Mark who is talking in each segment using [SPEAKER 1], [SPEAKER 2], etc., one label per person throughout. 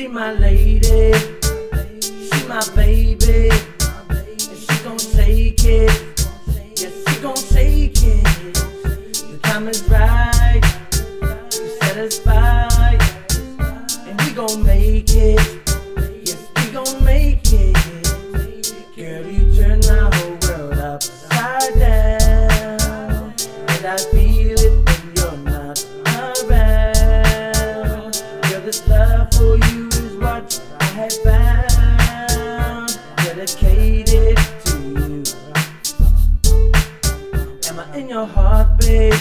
[SPEAKER 1] She my lady, she my baby, and she gon' take it. Yes, she gon' take it. The time is right, satisfied, and we gon' make it. Dedicated to you. Am I in your heart, babe?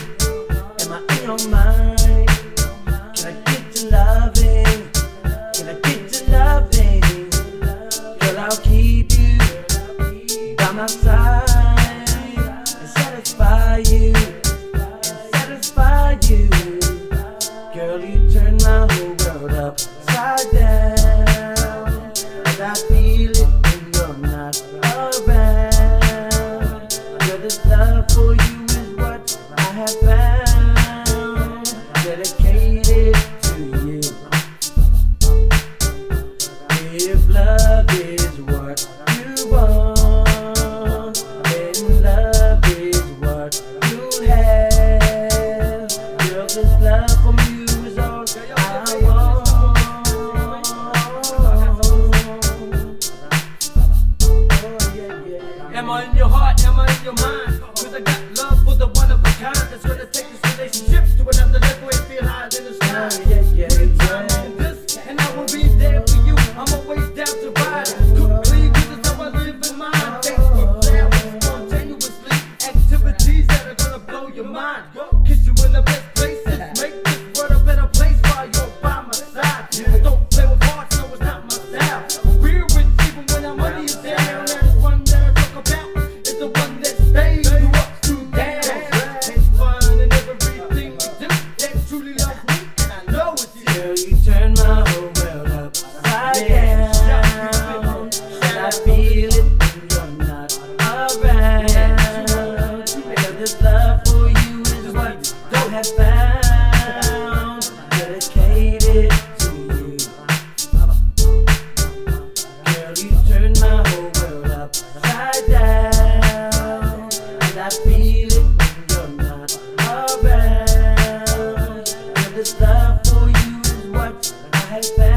[SPEAKER 1] Am I in your mind? Can I get your loving? Can I get your loving? Girl, I'll keep you by my side and satisfy you, and satisfy you. Girl, you turn my whole Love for you
[SPEAKER 2] Am in your heart? Am I in your mind? Cause I got love for the one of a kind that's gonna take this relationship to another level and feel higher than the sky.
[SPEAKER 1] Yeah, yeah, yeah.
[SPEAKER 2] on this, and I will be there for you. I'm always down to ride. Cook, clean, this is how I live in mine. Thanks for flowers, spontaneously. Activities that are gonna blow your mind. Kiss you in the best places. Make this world a better place while you're by my side. Don't
[SPEAKER 1] have found. Dedicated to you. Girl, you my whole world upside down. And I feel it when you're not around. This love for you is what I have found.